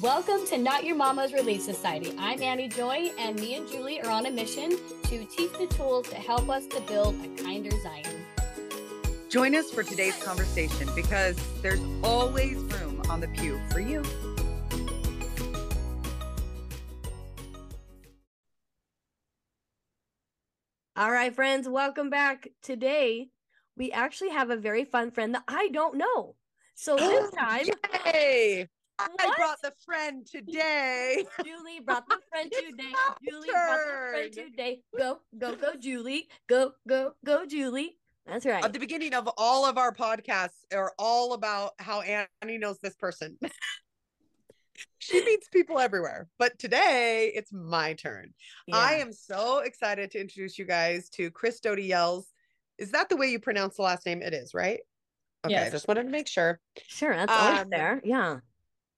Welcome to Not Your Mama's Relief Society. I'm Annie Joy, and me and Julie are on a mission to teach the tools to help us to build a kinder Zion. Join us for today's conversation because there's always room on the pew for you. All right, friends, welcome back. Today, we actually have a very fun friend that I don't know. So this time, Yay! I brought the friend today. Julie brought the friend today. Julie brought the friend today. Go, go, go, Julie. Go, go, go, Julie. That's right. At the beginning of all of our podcasts are all about how Annie knows this person. she meets people everywhere. But today it's my turn. I am so excited to introduce you guys to Kris Doty-Yells. Is that the way you pronounce the last name? It is, right? Okay, I Yes. just wanted to make sure. Sure, that's Um, there. Yeah.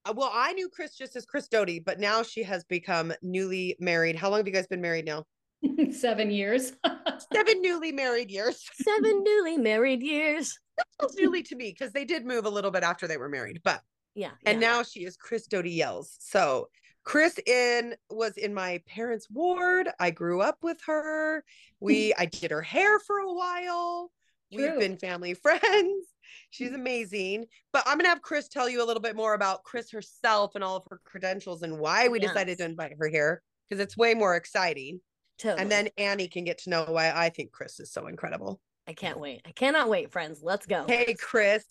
Uh, Well, I knew Kris just as Kris Doty, but now she has become newly married. How long have you guys been married now? Seven years. Seven newly married years. Seven newly married years. Feels newly to me because they did move a little bit after they were married, but Yeah. and yeah. now she is Kris Doty-Yells. So Kris in was in my parents' ward. I grew up with her. We I did her hair for a while. We've been family friends. She's amazing. But I'm gonna have Kris tell you a little bit more about Kris herself and all of her credentials and why we decided to invite her here because it's way more exciting. Totally. And then Annie can get to know why I think Kris is so incredible. I can't wait. I cannot wait, friends. Let's go. Hey, Kris,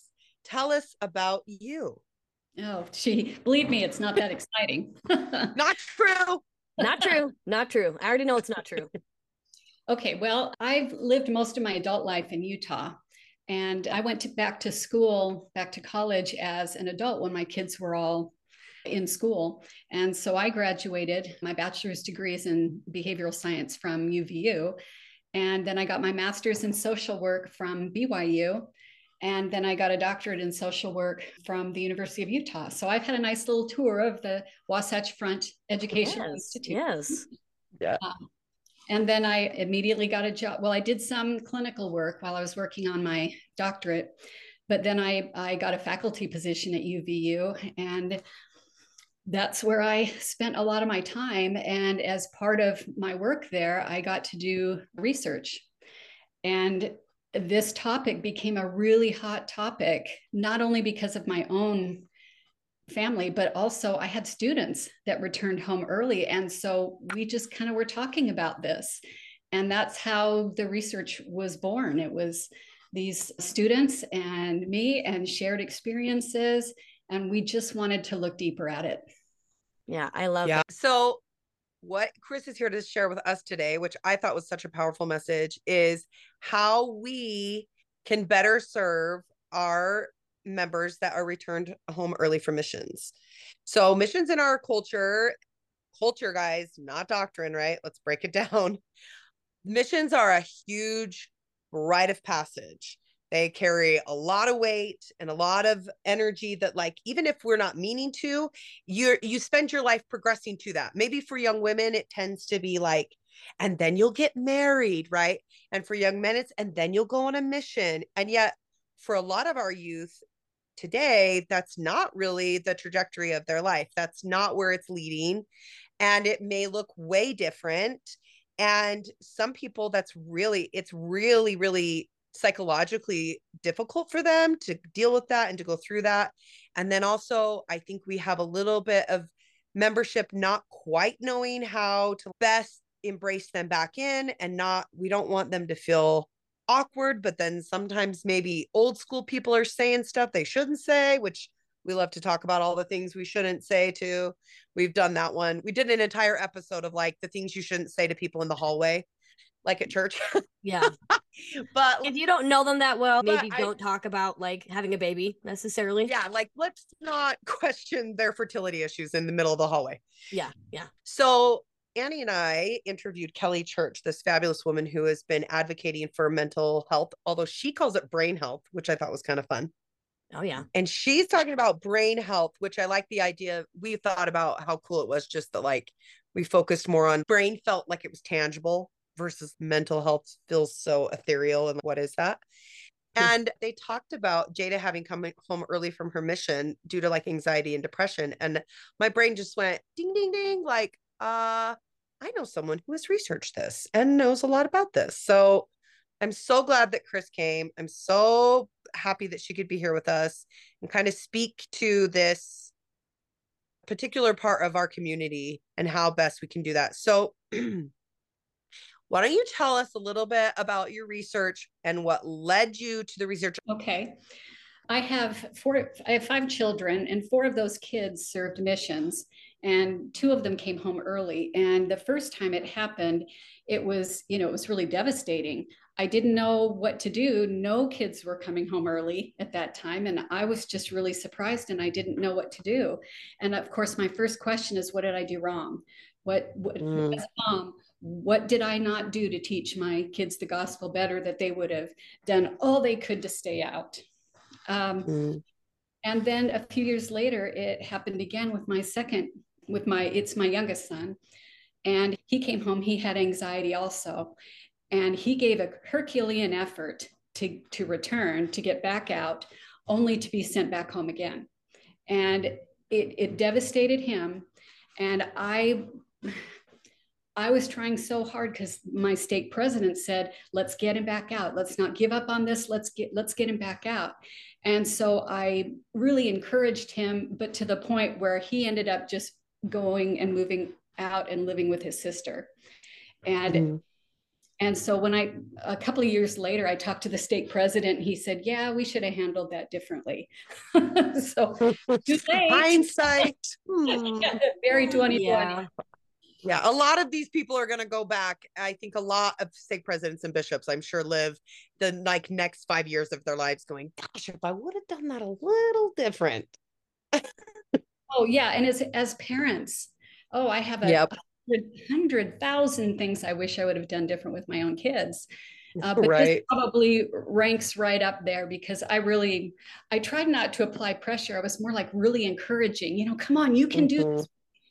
tell us about you. oh, gee, believe me, it's not that exciting. Not true. Not true. Not true. I already know it's not true. okay, well, I've lived most of my adult life in Utah. And I went to, back to school, back to college as an adult when my kids were all in school. And so I graduated. My bachelor's degree is in behavioral science from UVU. And then I got my master's in social work from BYU. And then I got a doctorate in social work from the University of Utah. So I've had a nice little tour of the Wasatch Front Educational yes. Institute. Yes. Um, And then I immediately got a job. Well, I did some clinical work while I was working on my doctorate, but then I, I got a faculty position at UVU. And that's where I spent a lot of my time. And as part of my work there, I got to do research. And this topic became a really hot topic, not only because of my own family, but also I had students that returned home early. And so we just kind of were talking about this. And that's how the research was born. It was these students and me and shared experiences. And we just wanted to look deeper at it. Yeah. I love yeah. it. So, what Kris is here to share with us today, which I thought was such a powerful message, is how we can better serve our members that are returned home early from missions. So, missions in our culture, culture, guys, not doctrine, right? Let's break it down. Missions are a huge rite of passage. They carry a lot of weight and a lot of energy that like even if we're not meaning to, you're you spend your life progressing to that. Maybe for young women it tends to be like and then you'll get married, right? And for young men it's and then you'll go on a mission. And yet for a lot of our youth today that's not really the trajectory of their life. That's not where it's leading and it may look way different and some people that's really it's really really psychologically difficult for them to deal with that and to go through that and then also i think we have a little bit of membership not quite knowing how to best embrace them back in and not we don't want them to feel awkward but then sometimes maybe old school people are saying stuff they shouldn't say which we love to talk about all the things we shouldn't say too we've done that one we did an entire episode of like the things you shouldn't say to people in the hallway like at church Yeah. but if you don't know them that well, maybe I- don't talk about like having a baby necessarily. yeah like let's not question their fertility issues in the middle of the hallway Yeah. Yeah. so annie and i interviewed kelly church this fabulous woman who has been advocating for mental health although she calls it brain health which i thought was kind of fun Oh yeah. and she's talking about brain health which i like the idea we thought about how cool it was just that like we focused more on brain felt like it was tangible versus mental health feels so ethereal and what is that And they talked about Jada having come home early from her mission due to like anxiety and depression. And my brain just went ding, ding, ding. Like, uh, I know someone who has researched this and knows a lot about this. So I'm so glad that Kris came. I'm so happy that she could be here with us and kind of speak to this particular part of our community and how best we can do that. So, why don't you tell us a little bit about your research and what led you to the research? Okay. I have four I have five children and four of those kids served missions and two of them came home early and the first time it happened it was you know it was really devastating I didn't know what to do. No kids were coming home early at that time. And I was just really surprised and I didn't know what to do. And of course, my first question is what did I do wrong? What, what mm. as mom, what did I not do to teach my kids the gospel better that they would have done all they could to stay out? Um, mm. And then a few years later, it happened again with my second, with my, it's my youngest son. And he came home, he had anxiety also and he gave a Herculean effort to, to return, to get back out, only to be sent back home again. And it, it devastated him. And I, I was trying so hard because my stake president said, let's get him back out. Let's not give up on this. Let's get, let's get him back out. And so I really encouraged him, but to the point where he ended up just going and moving out and living with his sister. And mm. And so when I, a couple of years later, I talked to the stake president, he said, yeah, we should have handled that differently. so hindsight. Hmm. yeah, very 2020. Yeah. Yeah, a lot of these people are going to go back. I think a lot of stake presidents and bishops, I'm sure, live the like next five years of their lives going, gosh, if I would have done that a little different. oh, yeah. And as, as parents, oh, I have a, yep hundred thousand things I wish I would have done different with my own kids. Uh, but right. this probably ranks right up there because I really, I tried not to apply pressure. I was more like really encouraging, you know, come on, you can mm-hmm. do this.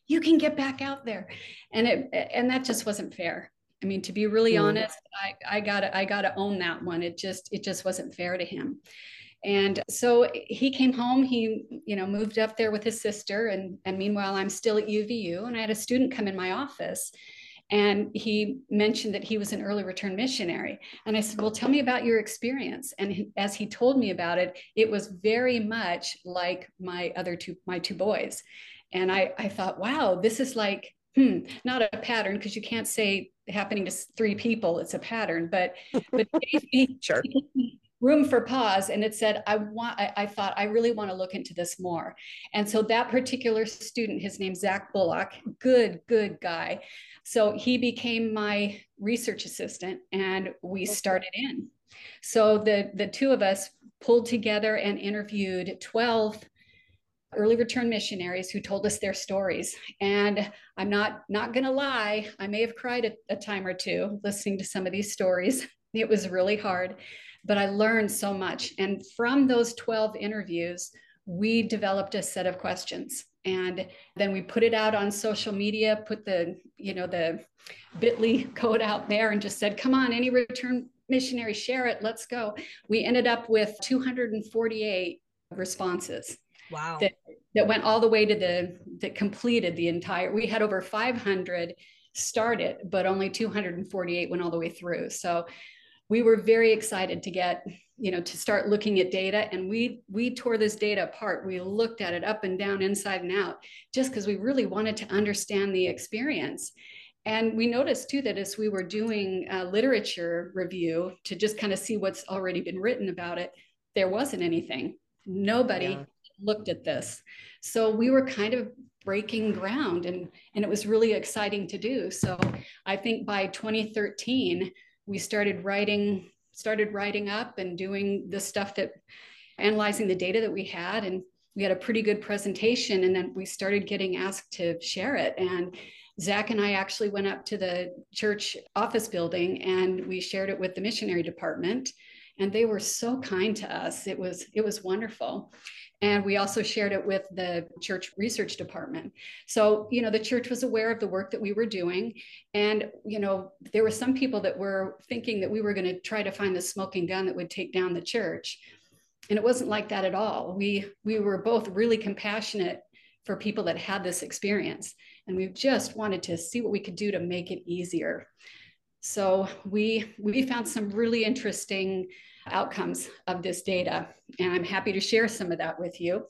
You can get back out there. And it, and that just wasn't fair. I mean, to be really mm. honest, I, I gotta, I gotta own that one. It just, it just wasn't fair to him. And so he came home, he, you know, moved up there with his sister. And, and meanwhile, I'm still at UVU. And I had a student come in my office and he mentioned that he was an early return missionary. And I said, Well, tell me about your experience. And he, as he told me about it, it was very much like my other two, my two boys. And I, I thought, wow, this is like, hmm, not a pattern because you can't say happening to three people, it's a pattern, but, but sure. room for pause and it said i want I, I, thought i really want to look into this more. And so that particular student his name's zach bullock good good guy. So he became my research assistant and we started in. So the the two of us pulled together and interviewed 12 early return missionaries who told us their stories. And i'm not not gonna lie i may have cried a, a time or two listening to some of these stories. It was really hard but I learned so much. And from those 12 interviews, we developed a set of questions. And then we put it out on social media put the you know the bitly code out there and just said come on any return missionary share it let's go. We ended up with 248 responses wow. that, that went all the way to the that completed the entire we had over 500 started but only 248 went all the way through. So we were very excited to get you know to start looking at data. And we we tore this data apart. We looked at it up and down inside and out just because we really wanted to understand the experience. And we noticed too that as we were doing a literature review to just kind of see what's already been written about it there wasn't anything. Nobody yeah. Looked at this. So we were kind of breaking ground and and it was really exciting to do. So i think by 2013 we started writing started writing up and doing the stuff that analyzing the data that we had. And we had a pretty good presentation and then we started getting asked to share it. And zach and i actually went up to the church office building and we shared it with the missionary department and they were so kind to us. It was it was wonderful And we also shared it with the church research department. So, you know, the church was aware of the work that we were doing. And, you know, there were some people that were thinking that we were going to try to find the smoking gun that would take down the church. And it wasn't like that at all. We we were both really compassionate for people that had this experience. And we just wanted to see what we could do to make it easier. So we we found some really interesting outcomes of this data. And I'm happy to share some of that with you.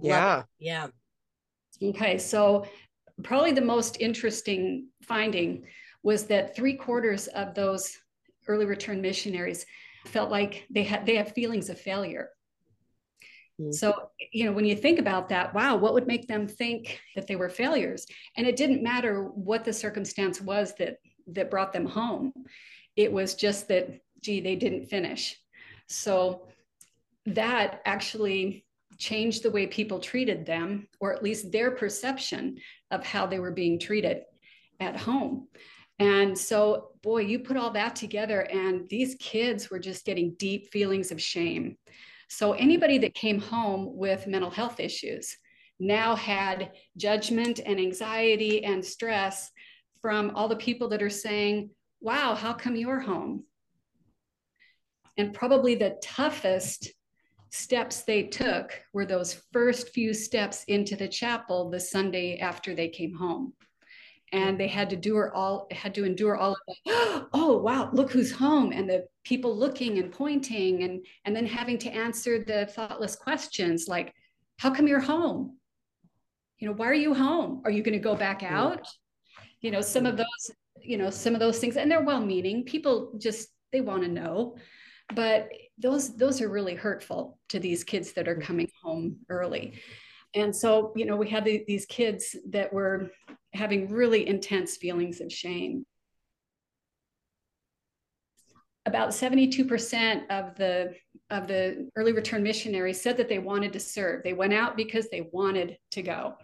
yeah. Yeah. Okay. So, probably the most interesting finding was that three quarters of those early return missionaries felt like they had they have feelings of failure. Mm-hmm. So, you know, when you think about that, wow, what would make them think that they were failures? And it didn't matter what the circumstance was that that brought them home. It was just that gee, they didn't finish. So that actually changed the way people treated them, or at least their perception of how they were being treated at home. And so, boy, you put all that together, and these kids were just getting deep feelings of shame. So, anybody that came home with mental health issues now had judgment and anxiety and stress from all the people that are saying, Wow, how come you're home? And probably the toughest steps they took were those first few steps into the chapel the Sunday after they came home. And they had to do all had to endure all of that. Oh wow, look who's home, and the people looking and pointing, and and then having to answer the thoughtless questions like, "How come you're home? You know, why are you home? Are you going to go back out?" You know, some of those, you know, some of those things, and they're well-meaning. People just they want to know, but those those are really hurtful to these kids that are mm. coming home early. And so you know we had the, these kids that were having really intense feelings of shame. About 72% of the of the early return missionaries said that they wanted to serve. They went out because they wanted to go.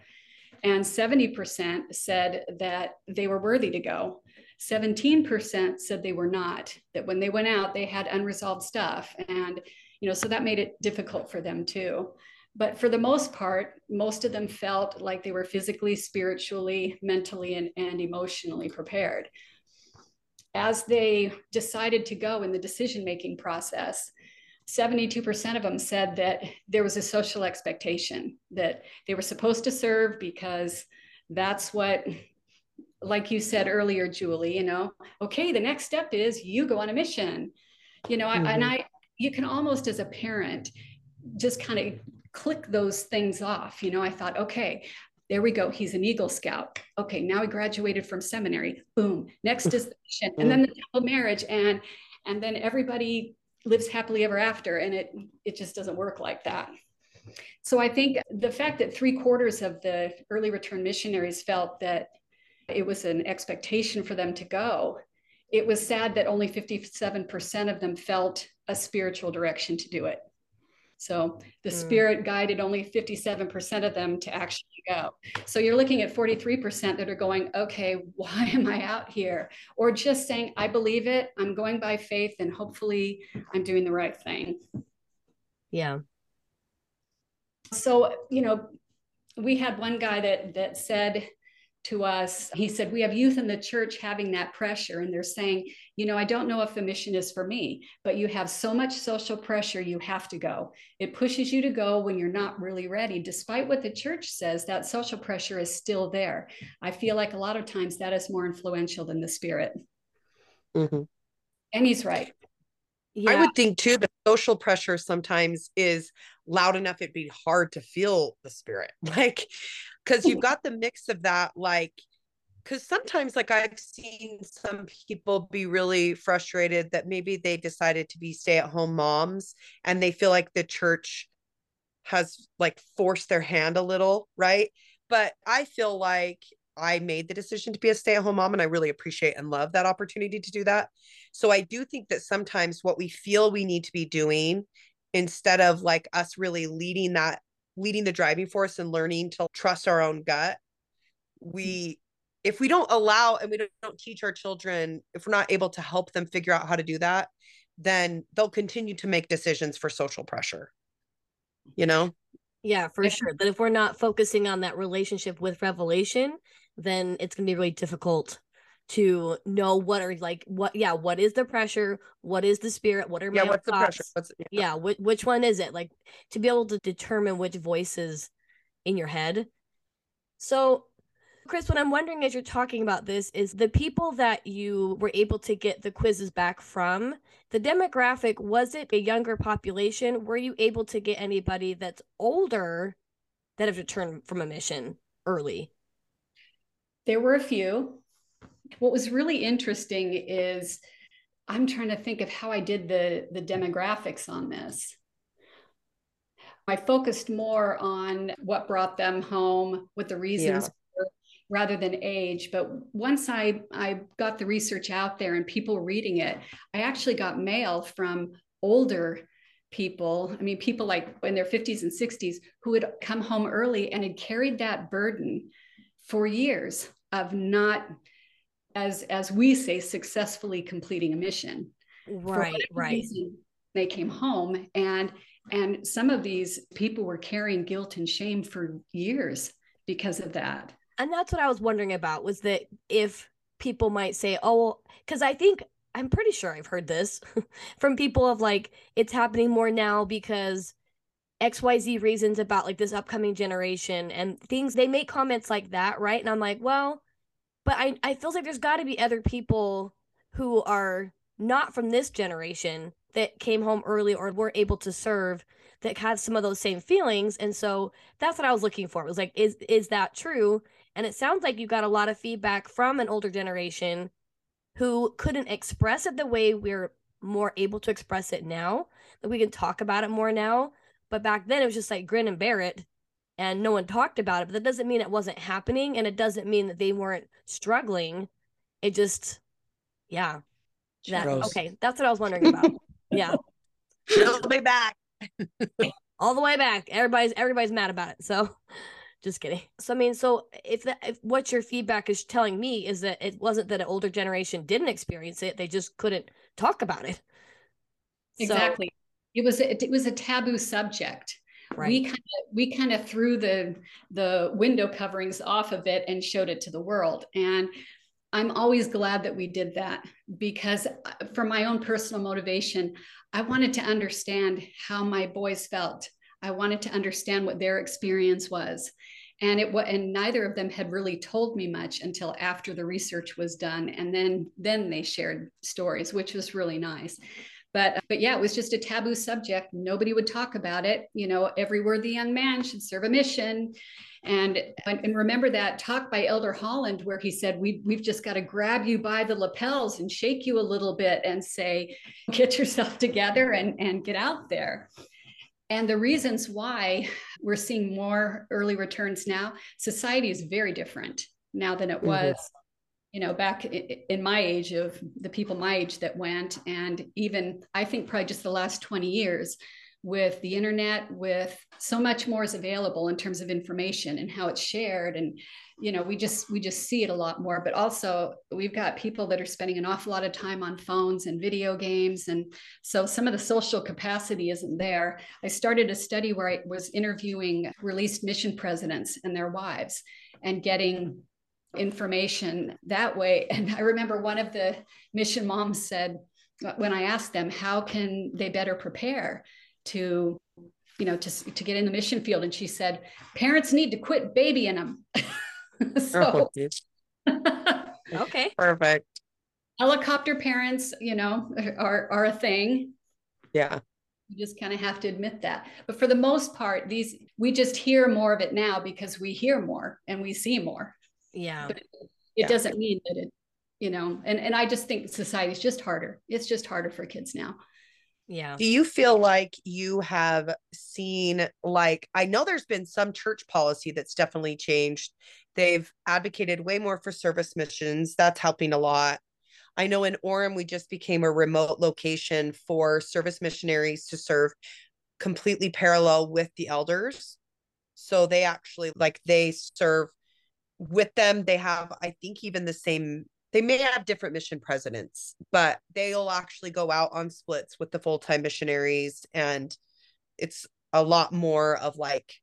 And 70% said that they were worthy to go 17% said they were not, that when they went out, they had unresolved stuff. And, you know, so that made it difficult for them too. But for the most part, most of them felt like they were physically, spiritually, mentally, and, and emotionally prepared. As they decided to go in the decision making process, 72% of them said that there was a social expectation that they were supposed to serve because that's what like you said earlier, Julie, you know, okay, the next step is you go on a mission, you know, mm-hmm. and I, you can almost as a parent just kind of click those things off. You know, I thought, okay, there we go. He's an Eagle Scout. Okay, now he graduated from seminary. Boom. Next is the mission, and then the temple marriage, and and then everybody lives happily ever after. And it it just doesn't work like that. So I think the fact that three quarters of the early return missionaries felt that it was an expectation for them to go. It was sad that only 57% of them felt a spiritual direction to do it. So the mm. spirit guided only 57% of them to actually go. So you're looking at 43% that are going, okay, why am I out here? Or just saying, I believe it, I'm going by faith, and hopefully I'm doing the right thing. Yeah. So, you know, we had one guy that that said to us. He said, We have youth in the church having that pressure, and they're saying, You know, I don't know if the mission is for me, but you have so much social pressure, you have to go. It pushes you to go when you're not really ready. Despite what the church says, that social pressure is still there. I feel like a lot of times that is more influential than the spirit. Mm-hmm. And he's right. Yeah. I would think too the social pressure sometimes is loud enough it'd be hard to feel the spirit. Like because you've got the mix of that like because sometimes like i've seen some people be really frustrated that maybe they decided to be stay-at-home moms and they feel like the church has like forced their hand a little right but i feel like i made the decision to be a stay-at-home mom and i really appreciate and love that opportunity to do that. So i do think that sometimes what we feel we need to be doing instead of like us really leading that leading the driving force and learning to trust our own gut mm. we if we don't allow and we don't, don't teach our children if we're not able to help them figure out how to do that then they'll continue to make decisions for social pressure you know? Yeah, for sure. But if we're not focusing on that relationship with revelation, then it's going to be really difficult to know what are like what yeah what is the pressure? What is the spirit? What are yeah my what's the pressure? what's yeah, yeah which, which one is it? Like to be able to determine which voices in your head. So kris what i'm wondering as you're talking about this is the people that you were able to get the quizzes back from the demographic was it a younger population? Were you able to get anybody that's older that have returned from a mission early there were a few what was really interesting is I'm trying to think of how I did the the demographics on this. I focused more on what brought them home, what the reasons yeah. were, rather than age. But once I I got the research out there and people reading it, I actually got mail from older people. I mean, people like in their 50s and 60s who had come home early and had carried that burden for years of not as as we say successfully completing a mission. Right right. reason, they came home and and some of these people were carrying guilt and shame for years because of that. And that's what i was wondering about was that if people might say oh because i think i'm pretty sure i've heard this from people of like it's happening more now because xyz reasons about like this upcoming generation and things they make comments like that right and i'm like well but I I feel like there's got to be other people who are not from this generation that came home early or were able to serve that have some of those same feelings and so that's what I was looking for. It was like is is that true? And it sounds like you got a lot of feedback from an older generation who couldn't express it the way we're more able to express it now. That we can talk about it more now. But back then it was just like grin and bear it and no one talked about it. But that doesn't mean it wasn't happening and it doesn't mean that they weren't struggling. It just yeah. That, okay that's what i was wondering about. Yeah. She'll be back. All the way back. Everybody's everybody's mad about it so just kidding. So i mean so if that if what your feedback is telling me is that it wasn't that an older generation didn't experience it they just couldn't talk about it. Exactly. so, it was a, it was a taboo subject Right. We kind of we kind of threw the the window coverings off of it and showed it to the world. And I'm always glad that we did that because uh, for my own personal motivation, I wanted to understand how my boys felt. I wanted to understand what their experience was. And it and neither of them had really told me much until after the research was done and then then they shared stories which was really nice but but yeah it was just a taboo subject. Nobody would talk about it. You know every worthy young man should serve a mission. And and remember that talk by elder holland where he said we, we've just got to grab you by the lapels and shake you a little bit and say get yourself together and and get out there. And the reasons why we're seeing more early returns now society is very different now than it mm-hmm. was you know, back in my age of the people my age that went, and even I think probably just the last 20 years with the internet, with so much more is available in terms of information and how it's shared. And, you know, we just we just see it a lot more. But also we've got people that are spending an awful lot of time on phones and video games. And so some of the social capacity isn't there. I started a study where I was interviewing released mission presidents and their wives and getting information that way. And I remember one of the mission moms said, when I asked them, how can they better prepare to, you know, to, to get in the mission field? And she said, parents need to quit babying them. so, oh, okay. Perfect. Helicopter parents, you know, are, are a thing. Yeah. You just kind of have to admit that. But for the most part, these, we just hear more of it now because we hear more and we see more yeah. But it yeah. doesn't mean that it you know and and i just think society is just harder. It's just harder for kids now. Yeah. Do you feel like you have seen like i know there's been some church policy that's definitely changed. They've advocated way more for service missions. That's helping a lot. I know in orem we just became a remote location for service missionaries to serve completely parallel with the elders. So they actually like they serve with them they have i think even the same they may have different mission presidents but they'll actually go out on splits with the full-time missionaries and it's a lot more of like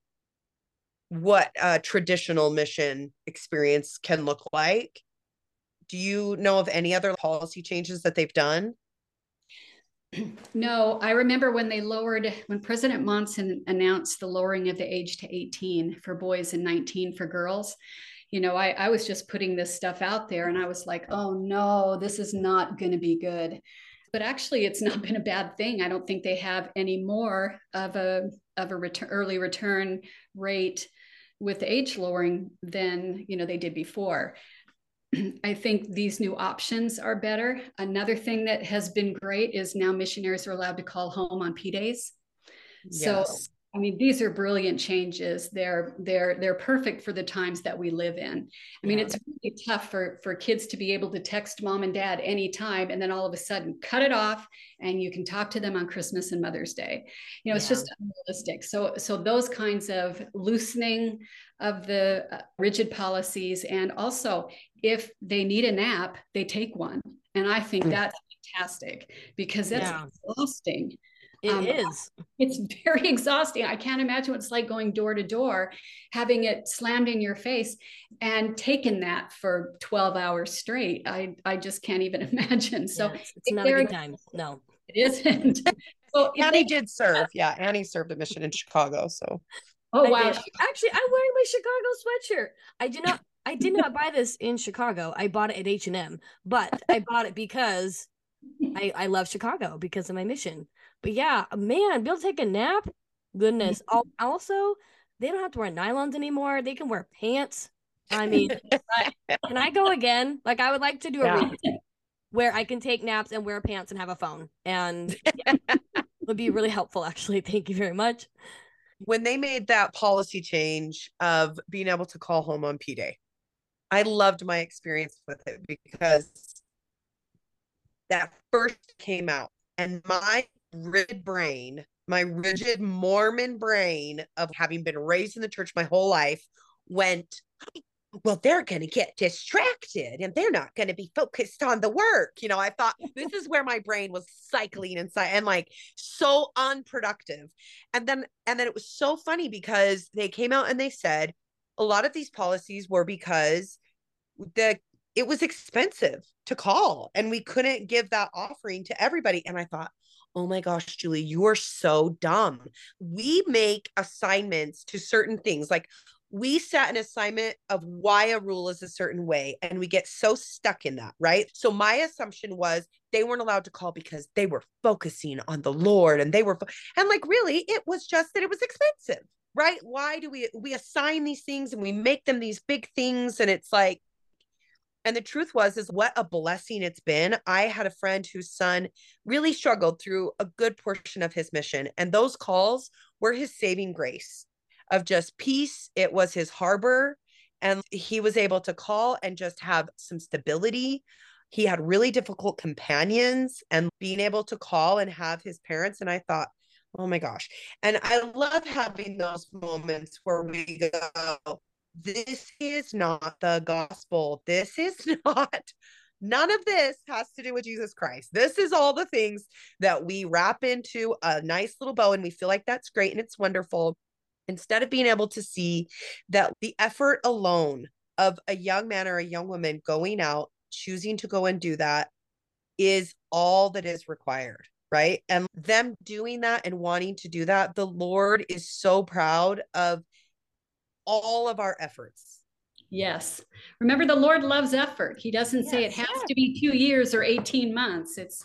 what a traditional mission experience can look like. Do you know of any other policy changes that they've done? No, I remember when they lowered, when President Monson announced the lowering of the age to 18 for boys and 19 for girls. You know, I, I was just putting this stuff out there and I was like, oh no, this is not going to be good. But actually, it's not been a bad thing. I don't think they have any more of a of a return, early return rate with age lowering than you know they did before. I think these new options are better. Another thing that has been great is now missionaries are allowed to call home on P days. Yes. So I mean, these are brilliant changes. They're they're they're perfect for the times that we live in. I mean, yeah. it's really tough for for kids to be able to text mom and dad anytime, and then all of a sudden cut it off, and you can talk to them on Christmas and Mother's Day. You know, yeah. it's just unrealistic. So so those kinds of loosening of the uh, rigid policies, and also if they need a nap, they take one, and I think mm. that's fantastic because that's yeah. exhausting it um, is. It's very exhausting. I can't imagine what it's like going door to door, having it slammed in your face and taking that for 12 hours straight. I, I just can't even imagine. So yeah, it's, it's not a good time. No, it isn't. so Annie did serve. Yeah. Annie served a mission in Chicago. So, oh, I wow. Did. Actually, I'm wearing my Chicago sweatshirt. I did not, I did not buy this in Chicago. I bought it at H&M, but I bought it because I, I love Chicago because of my mission. But yeah, man, be able to take a nap. Goodness. also, they don't have to wear nylons anymore. They can wear pants. I mean, can I go again? Like, I would like to do a yeah. where I can take naps and wear pants and have a phone, and yeah, would be really helpful. Actually, thank you very much. When they made that policy change of being able to call home on P Day, I loved my experience with it because that first came out, and my rigid brain, my rigid Mormon brain of having been raised in the church my whole life went, well, they're going to get distracted and they're not going to be focused on the work. You know, I thought this is where my brain was cycling inside and like so unproductive. And then, and then it was so funny because they came out and they said a lot of these policies were because the it was expensive to call and we couldn't give that offering to everybody. And I thought, Oh my gosh, Julie, you are so dumb. We make assignments to certain things. Like we set an assignment of why a rule is a certain way and we get so stuck in that, right? So my assumption was they weren't allowed to call because they were focusing on the Lord and they were, fo- and like really, it was just that it was expensive, right? Why do we, we assign these things and we make them these big things and it's like, and the truth was, is what a blessing it's been. I had a friend whose son really struggled through a good portion of his mission. And those calls were his saving grace of just peace. It was his harbor. And he was able to call and just have some stability. He had really difficult companions and being able to call and have his parents. And I thought, oh my gosh. And I love having those moments where we go, this is not the gospel. This is not, none of this has to do with Jesus Christ. This is all the things that we wrap into a nice little bow and we feel like that's great and it's wonderful. Instead of being able to see that the effort alone of a young man or a young woman going out, choosing to go and do that is all that is required right? And them doing that and wanting to do that, the Lord is so proud of all of our efforts. Yes. Remember, the Lord loves effort. He doesn't yes, say it has yes. to be two years or 18 months. It's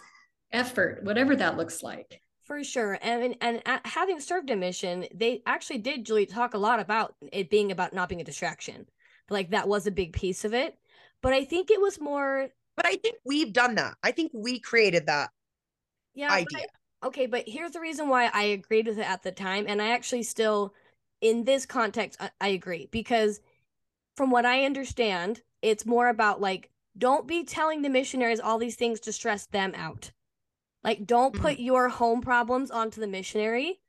effort, whatever that looks like. For sure. And, and uh, having served a mission, they actually did, Julie, talk a lot about it being about not being a distraction. Like that was a big piece of it. But I think it was more. But I think we've done that. I think we created that yeah, idea. I, okay. But here's the reason why I agreed with it at the time. And I actually still in this context, I, I agree because from what I understand, it's more about like, don't be telling the missionaries all these things to stress them out. Like, don't mm-hmm. put your home problems onto the missionary.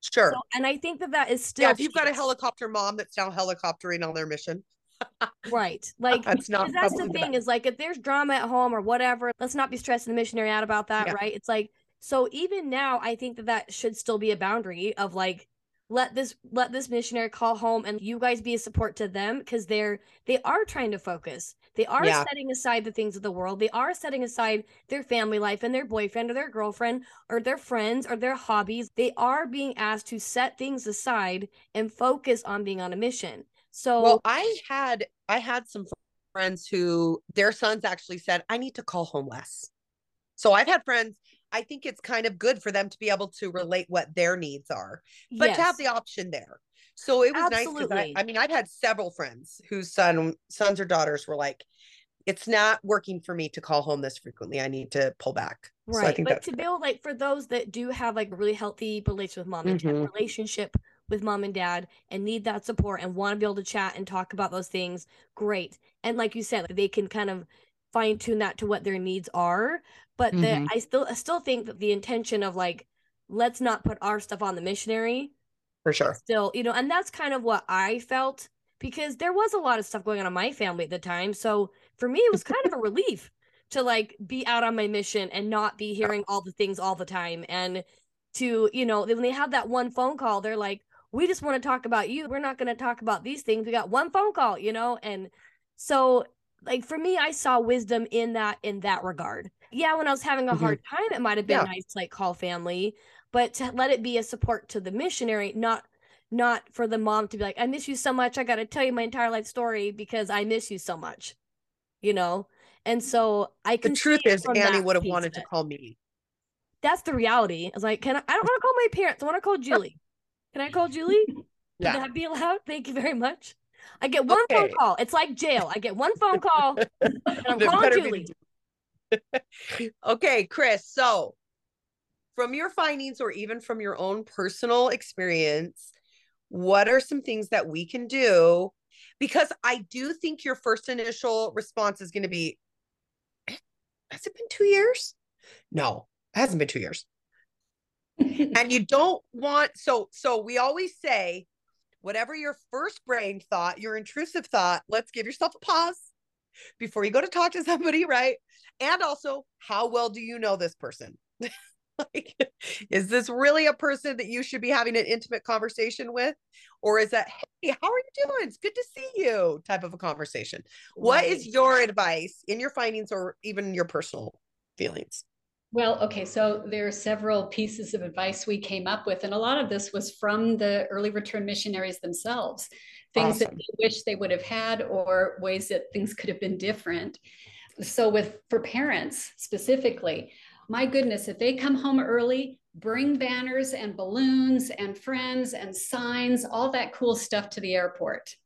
Sure. So, and I think that that is still. Yeah, if you've got a helicopter mom that's now helicoptering on their mission. right. Like, that's not. That's the thing is like, if there's drama at home or whatever, let's not be stressing the missionary out about that, yeah. right? It's like, so even now, I think that that should still be a boundary of like, let this let this missionary call home and you guys be a support to them because they're they are trying to focus they are Yeah. setting aside the things of the world they are setting aside their family life and their boyfriend or their girlfriend or their friends or their hobbies they are being asked to set things aside and focus on being on a mission so Well, I had I had some friends who their sons actually said, I need to call home less. So I've had friends, I think it's kind of good for them to be able to relate what their needs are, but to have the option there. So it was nice because I, Absolutely. I mean, I've had several friends whose son sons or daughters were like, it's not working for me to call home this frequently. I need to pull back. So I Right. think But to build like for those that do have like a really healthy relationship with mom and dad, Mhm. relationship with mom and dad and need that support and want to be able to chat and talk about those things, great. And like you said, they can kind of fine tune that to what their needs are. But the Mhm. I still I still think that the intention of like let's not put our stuff on the missionary for sure. still, you know, and that's kind of what I felt because there was a lot of stuff going on in my family at the time. So for me, it was kind of a relief to like be out on my mission and not be hearing all the things all the time. And to, you know, when they have that one phone call, they're like, we just want to talk about you. We're not going to talk about these things. We got one phone call, you know? And so, like, for me, I saw wisdom in that, in that regard. Yeah, when I was having a Mhm. hard time, it might have been Yeah. nice to like call family, but to let it be a support to the missionary, not not for the mom to be like, I miss you so much. I got to tell you my entire life story because I miss you so much, you know? And so I can The truth is, Annie would have wanted to call me. That's the reality. I was like, can I, I don't want to call my parents. I want to call Julie. Can I call Julie? Yeah. that be allowed? Thank you very much. I get one phone call. It's like jail. I get one phone call and I'm There calling better be okay, Kris. So, from your findings or even from your own personal experience, what are some things that we can do? Because I do think your first initial response is going to be, "Eh, Has it been two years? No, it hasn't been two years. And you don't want, so, so we always say, whatever your first brain thought, your intrusive thought, let's give yourself a pause before you go to talk to somebody, right? And also, how well do you know this person? like, is this really a person that you should be having an intimate conversation with? Or is that, hey, how are you doing? It's good to see you type of a conversation? What is your advice in your findings or even your personal feelings? Well, okay, so there are several pieces of advice we came up with, and a lot of this was from the early return missionaries themselves, things that they wish they would have had or ways that things could have been different. So with for parents specifically, my goodness, if they come home early, bring banners and balloons and friends and signs, all that cool stuff to the airport.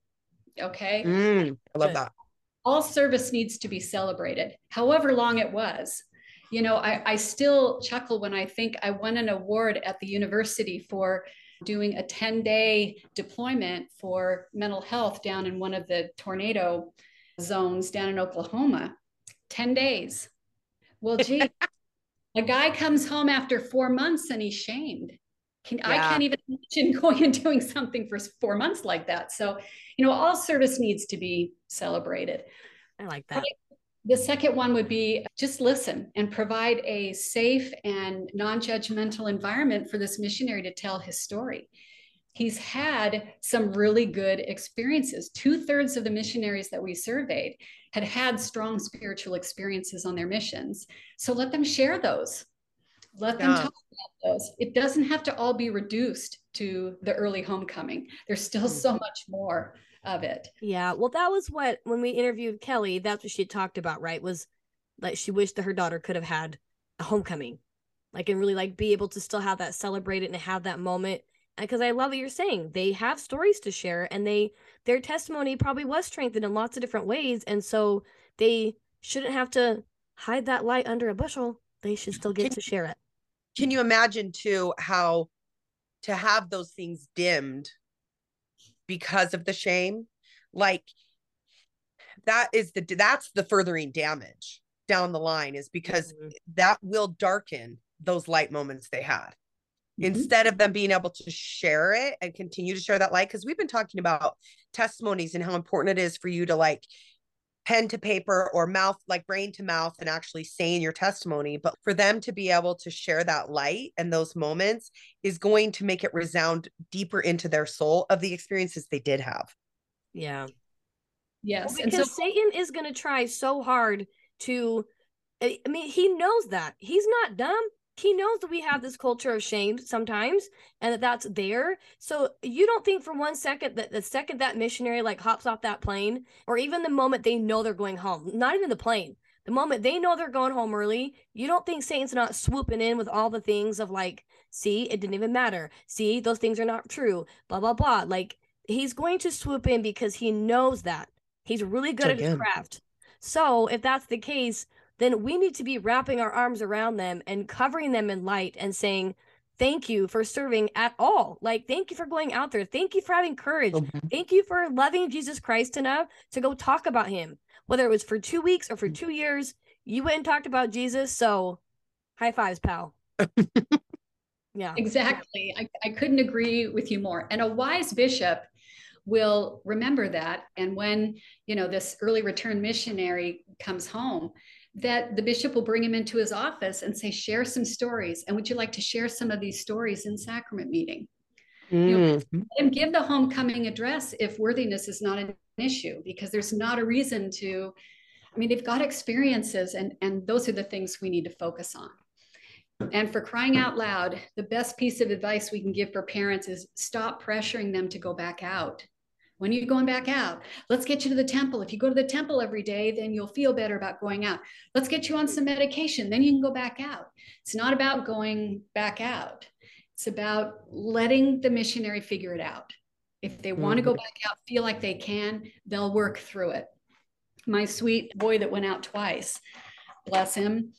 Okay? Mm, I love that. all service needs to be celebrated, however long it was. You know, I, I still chuckle when I think I won an award at the university for doing a 10 day deployment for mental health down in one of the tornado zones down in Oklahoma. 10 days. Well, gee, a guy comes home after four months and he's shamed. Can, I can't even imagine going and doing something for four months like that. So, you know, all service needs to be celebrated. I like that. The second one would be just listen and provide a safe and non judgmental environment for this missionary to tell his story. He's had some really good experiences. Two thirds of the missionaries that we surveyed had had strong spiritual experiences on their missions. So let them share those. Let them Yeah. talk about those. It doesn't have to all be reduced to the early homecoming. There's still hmm. so much more of it. Yeah, well, that was what when we interviewed Kelly, that's what she talked about, right? Was like she wished that her daughter could have had a homecoming, like and really like be able to still have that celebrated and have that moment. Because I love what you're saying, they have stories to share, and they their testimony probably was strengthened in lots of different ways, and so they shouldn't have to hide that light under a bushel. They should still get Can- to share it. Can you imagine too how to have those things dimmed because of the shame? Like that is the that's the furthering damage down the line is because Mhm. that will darken those light moments they had. Mhm. instead of them being able to share it and continue to share that light because we've been talking about testimonies and how important it is for you to like pen to paper or mouth like brain to mouth and actually saying your testimony but for them to be able to share that light and those moments is going to make it resound deeper into their soul of the experiences they did have. Yeah. Yes well, because so- satan is going to try so hard to i mean he knows that. He's not dumb he knows that we have this culture of shame sometimes and that that's there. So you don't think for one second that the second that missionary like hops off that plane or even the moment they know they're going home not even the plane the moment they know they're going home early you don't think satan's not swooping in with all the things of like see it didn't even matter. See those things are not true. Blah blah blah. Like he's going to swoop in because he knows that. He's really good at his craft. So if that's the case then we need to be wrapping our arms around them and covering them in light and saying, Thank you for serving at all. Like, thank you for going out there. Thank you for having courage. Mm-hmm. Thank you for loving Jesus Christ enough to go talk about him, whether it was for two weeks or for two years. You went and talked about Jesus. So, high fives, pal. yeah. Exactly. I, I couldn't agree with you more. And a wise bishop will remember that. And when, you know, this early return missionary comes home, that the bishop will bring him into his office and say, share some stories. And would you like to share some of these stories in sacrament meeting? Mm. You know, and give the homecoming address if worthiness is not an issue, because there's not a reason to. I mean, they've got experiences, and, and those are the things we need to focus on. And for crying out loud, the best piece of advice we can give for parents is stop pressuring them to go back out when are you going back out? Let's get you to the temple. If you go to the temple every day, then you'll feel better about going out. Let's get you on some medication. Then you can go back out. It's not about going back out. It's about letting the missionary figure it out. If they want to go mm-hmm. back out, feel like they can, they'll work through it. My sweet boy that went out twice, bless him,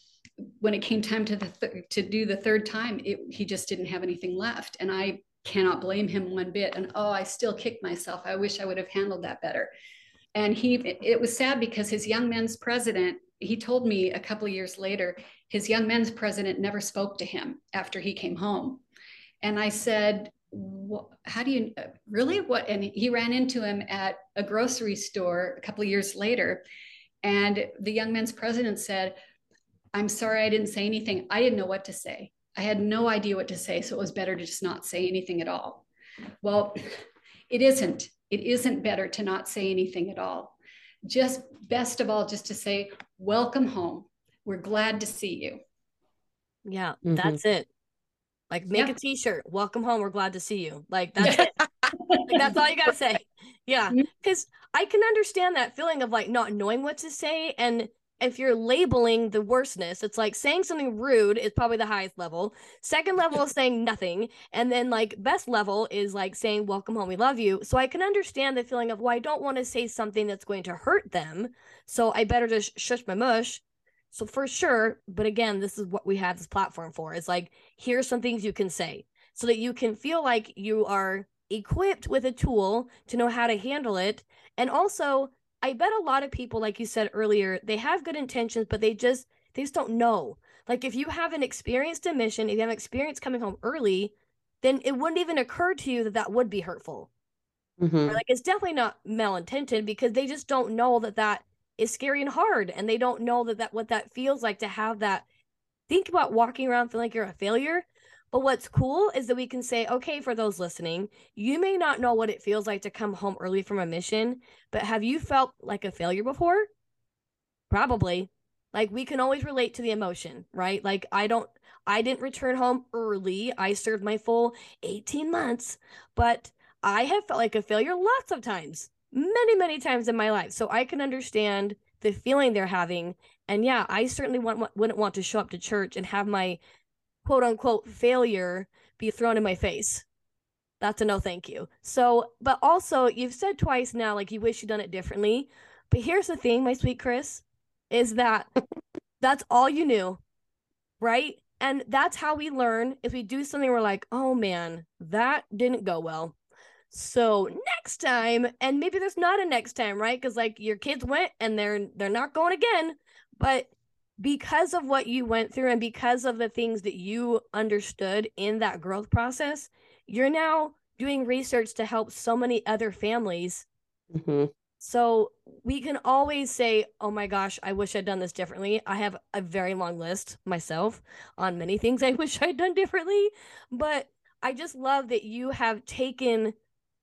when it came time to the th- to do the third time, it, he just didn't have anything left, and I cannot blame him one bit. And oh, I still kick myself. I wish I would have handled that better. And he, it was sad because his young men's president, he told me a couple of years later, his young men's president never spoke to him after he came home. And I said, how do you really what and he ran into him at a grocery store a couple of years later and the young men's president said i'm sorry i didn't say anything i didn't know what to say I had no idea what to say. So it was better to just not say anything at all. Well, it isn't. It isn't better to not say anything at all. Just best of all, just to say, welcome home. We're glad to see you. Yeah, mm-hmm. that's it. Like make yeah. a t-shirt. Welcome home. We're glad to see you. Like that's it. like, that's all you gotta say. Yeah. Because mm-hmm. I can understand that feeling of like not knowing what to say. And if you're labeling the worstness, it's like saying something rude is probably the highest level. Second level is saying nothing. And then like best level is like saying, Welcome home, we love you. So I can understand the feeling of, well, I don't want to say something that's going to hurt them. So I better just shush my mush. So for sure, but again, this is what we have this platform for. It's like, here's some things you can say so that you can feel like you are equipped with a tool to know how to handle it. And also I bet a lot of people, like you said earlier, they have good intentions, but they just they just don't know. Like if you haven't experienced a mission, if you haven't experienced coming home early, then it wouldn't even occur to you that that would be hurtful. Mm-hmm. like it's definitely not malintended because they just don't know that that is scary and hard, and they don't know that that what that feels like to have that. Think about walking around feeling like you're a failure. But what's cool is that we can say, okay, for those listening, you may not know what it feels like to come home early from a mission, but have you felt like a failure before? Probably. Like we can always relate to the emotion, right? Like I don't, I didn't return home early. I served my full 18 months, but I have felt like a failure lots of times, many, many times in my life. So I can understand the feeling they're having. And yeah, I certainly want, wouldn't want to show up to church and have my quote unquote failure be thrown in my face. That's a no thank you. So, but also you've said twice now like you wish you'd done it differently. But here's the thing, my sweet Kris, is that that's all you knew. Right? And that's how we learn. If we do something, we're like, oh man, that didn't go well. So next time, and maybe there's not a next time, right? Because like your kids went and they're they're not going again. But because of what you went through and because of the things that you understood in that growth process, you're now doing research to help so many other families mm-hmm. So we can always say, oh my gosh, I wish I'd done this differently. I have a very long list myself on many things I wish I'd done differently. But I just love that you have taken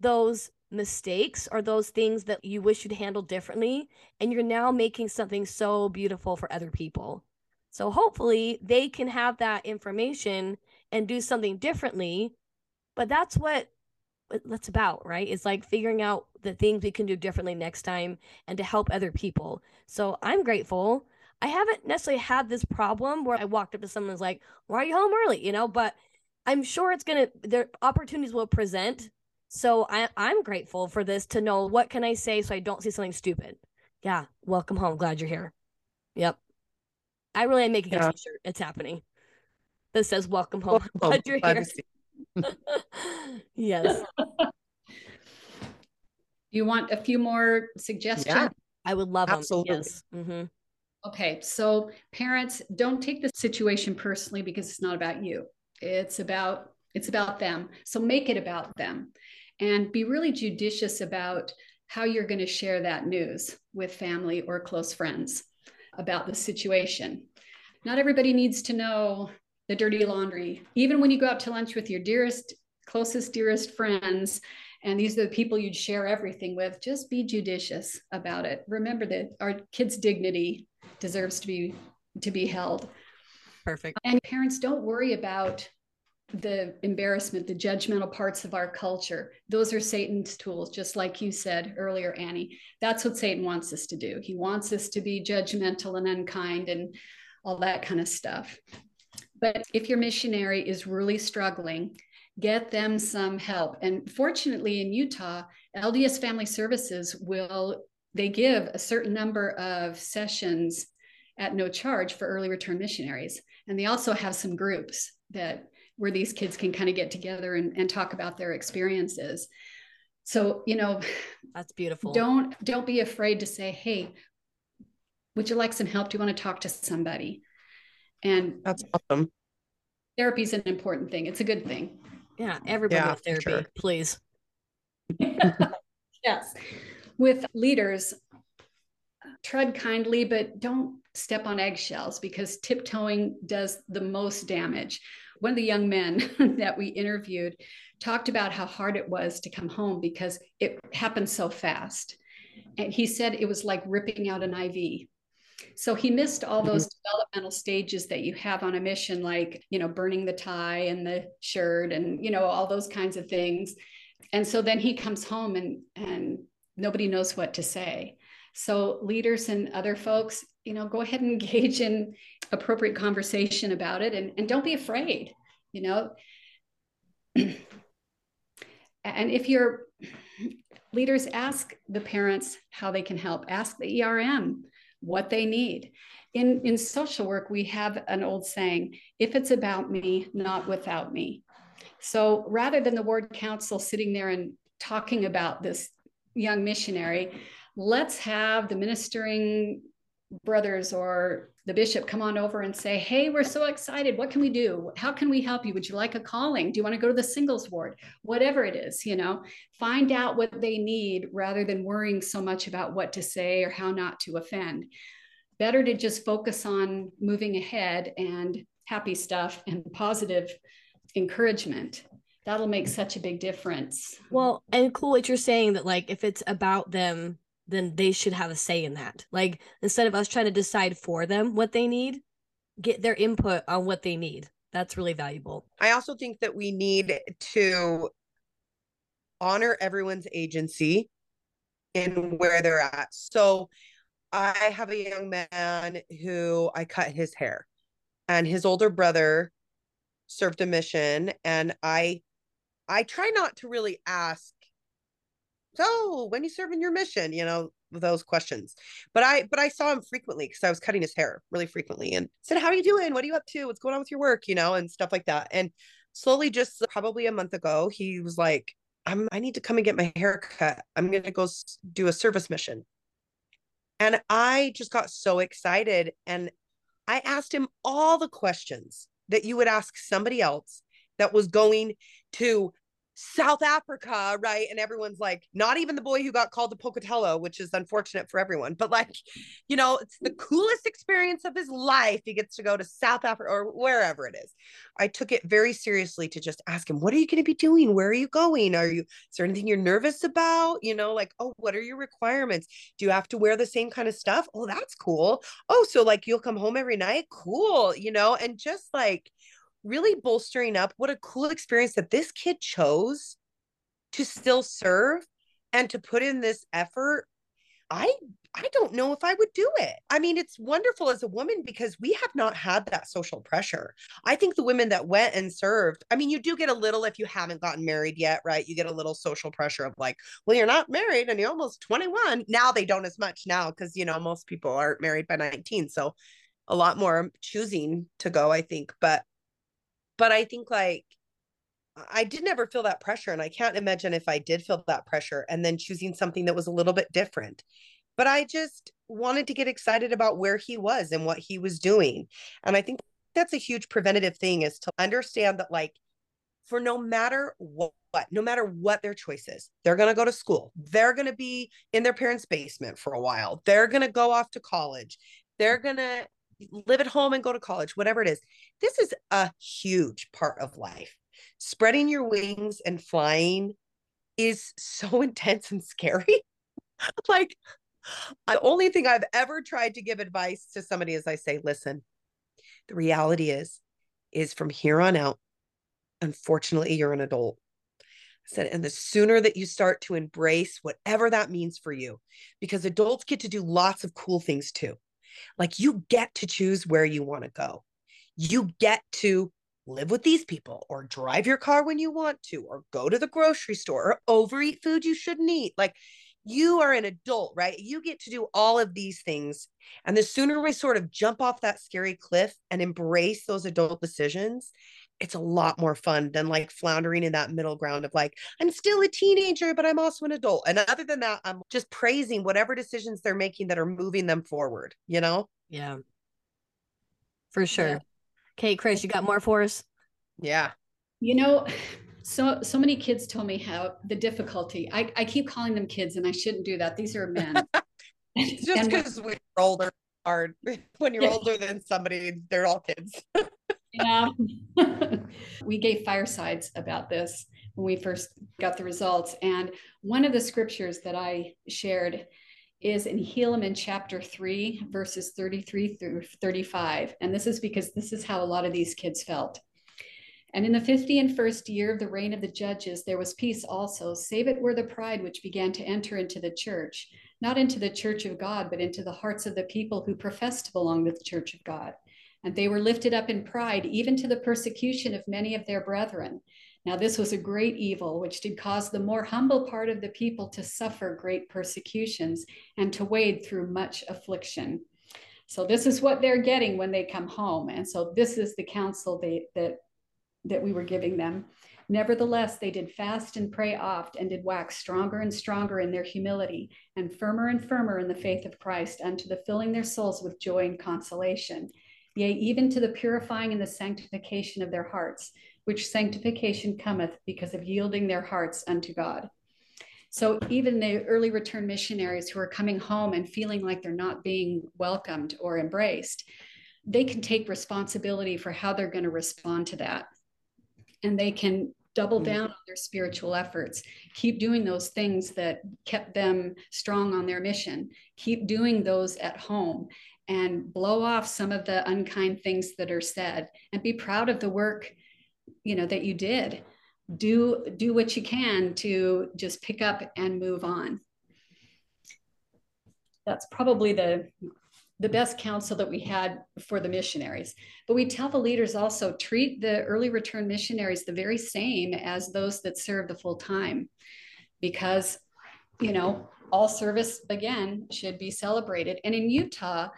those mistakes or those things that you wish you'd handled differently and you're now making something so beautiful for other people. So hopefully they can have that information and do something differently. But that's what that's about, right? It's like figuring out the things we can do differently next time and to help other people. So I'm grateful. I haven't necessarily had this problem where I walked up to someone and was like, Why are you home early? You know, but I'm sure it's gonna their opportunities will present. So I I'm grateful for this to know what can I say so I don't say something stupid. Yeah, welcome home. Glad you're here. Yep. I really am making yeah. a t-shirt. It's happening. That says welcome home. Welcome Glad you're here. yes. You want a few more suggestions? Yeah, I would love Absolutely. them. Yes. Mm-hmm. Okay, so parents, don't take the situation personally because it's not about you. It's about it's about them. So make it about them, and be really judicious about how you're going to share that news with family or close friends about the situation. Not everybody needs to know the dirty laundry. Even when you go out to lunch with your dearest, closest, dearest friends, and these are the people you'd share everything with, just be judicious about it. Remember that our kids' dignity deserves to be to be held. Perfect. And parents don't worry about the embarrassment, the judgmental parts of our culture. Those are Satan's tools, just like you said earlier, Annie. That's what Satan wants us to do. He wants us to be judgmental and unkind and all that kind of stuff. But if your missionary is really struggling, get them some help. And fortunately, in Utah, LDS Family Services will they give a certain number of sessions at no charge for early return missionaries. And they also have some groups that where these kids can kind of get together and, and talk about their experiences. So, you know, that's beautiful. Don't don't be afraid to say, hey, would you like some help? Do you want to talk to somebody? And that's awesome. Therapy is an important thing. It's a good thing. Yeah, everybody yeah, therapy, sure. please. yes. With leaders, tread kindly, but don't step on eggshells because tiptoeing does the most damage. One of the young men that we interviewed talked about how hard it was to come home because it happened so fast. And he said it was like ripping out an IV. So he missed all mm-hmm. those developmental stages that you have on a mission, like, you know, burning the tie and the shirt and, you know, all those kinds of things. And so then he comes home and, and nobody knows what to say. So leaders and other folks, you know, go ahead and engage in appropriate conversation about it and, and don't be afraid, you know. and if your leaders ask the parents how they can help, ask the ERM what they need. In, in social work, we have an old saying if it's about me, not without me. So rather than the ward council sitting there and talking about this young missionary, let's have the ministering brothers or the bishop come on over and say, Hey, we're so excited. What can we do? How can we help you? Would you like a calling? Do you want to go to the singles ward? Whatever it is, you know, find out what they need rather than worrying so much about what to say or how not to offend. Better to just focus on moving ahead and happy stuff and positive encouragement. That'll make such a big difference. Well, and cool what you're saying that, like, if it's about them then they should have a say in that. Like instead of us trying to decide for them what they need, get their input on what they need. That's really valuable. I also think that we need to honor everyone's agency in where they're at. So I have a young man who I cut his hair and his older brother served a mission and I I try not to really ask so when you serving your mission you know those questions. But i but i saw him frequently because i was cutting his hair really frequently and said how are you doing? What are you up to? What's going on with your work? You know and stuff like that. And slowly just probably a month ago he was like i'm i need to come and get my hair cut. I'm going to go do a service mission. And i just got so excited and i asked him all the questions that you would ask somebody else that was going to South Africa, right? And everyone's like, not even the boy who got called to Pocatello, which is unfortunate for everyone, but like, you know, it's the coolest experience of his life. He gets to go to South Africa or wherever it is. I took it very seriously to just ask him, what are you going to be doing? Where are you going? Are you, is there anything you're nervous about? You know, like, oh, what are your requirements? Do you have to wear the same kind of stuff? Oh, that's cool. Oh, so like you'll come home every night? Cool. You know, and just like, really bolstering up what a cool experience that this kid chose to still serve and to put in this effort. I i don't know if i would do it. I mean it's wonderful as a woman because we have not had that social pressure. I think the women that went and served i mean you do get a little if you haven't gotten married yet right? You get a little social pressure of like well you're not married and you're almost 21 now they don't as much now because you know most people aren't married by 19 so a lot more choosing to go i think but but I think like I did never feel that pressure. And I can't imagine if I did feel that pressure and then choosing something that was a little bit different. But I just wanted to get excited about where he was and what he was doing. And I think that's a huge preventative thing is to understand that, like, for no matter what, no matter what their choice is, they're going to go to school. They're going to be in their parents' basement for a while. They're going to go off to college. They're going to live at home and go to college, whatever it is. This is a huge part of life. Spreading your wings and flying is so intense and scary. like, the only thing I've ever tried to give advice to somebody is I say, listen, the reality is, is from here on out, unfortunately, you're an adult. I said, and the sooner that you start to embrace whatever that means for you, because adults get to do lots of cool things too. Like you get to choose where you want to go. You get to live with these people or drive your car when you want to or go to the grocery store or overeat food you shouldn't eat. Like you are an adult, right? You get to do all of these things. And the sooner we sort of jump off that scary cliff and embrace those adult decisions, it's a lot more fun than like floundering in that middle ground of like, I'm still a teenager, but I'm also an adult. And other than that, I'm just praising whatever decisions they're making that are moving them forward, you know? Yeah. For sure. Yeah. Okay, Kris, you got more for us? Yeah. You know, so so many kids told me how the difficulty. I, I keep calling them kids and I shouldn't do that. These are men. just because we're older are when you're older than somebody, they're all kids yeah. we gave firesides about this when we first got the results. And one of the scriptures that I shared is in Helaman chapter 3, verses 33 through 35. And this is because this is how a lot of these kids felt. And in the fifty and first year of the reign of the judges, there was peace also, save it were the pride which began to enter into the church, not into the church of God, but into the hearts of the people who professed to belong to the church of God and they were lifted up in pride, even to the persecution of many of their brethren. Now, this was a great evil, which did cause the more humble part of the people to suffer great persecutions and to wade through much affliction. So, this is what they're getting when they come home. And so, this is the counsel they, that, that we were giving them. Nevertheless, they did fast and pray oft, and did wax stronger and stronger in their humility, and firmer and firmer in the faith of Christ, unto the filling their souls with joy and consolation yea, even to the purifying and the sanctification of their hearts, which sanctification cometh because of yielding their hearts unto God. So even the early return missionaries who are coming home and feeling like they're not being welcomed or embraced, they can take responsibility for how they're going to respond to that. And they can double mm. down on their spiritual efforts keep doing those things that kept them strong on their mission keep doing those at home and blow off some of the unkind things that are said and be proud of the work you know that you did. Do do what you can to just pick up and move on. That's probably the the best counsel that we had for the missionaries. But we tell the leaders also treat the early return missionaries the very same as those that serve the full time. Because you know all service again should be celebrated. And in utah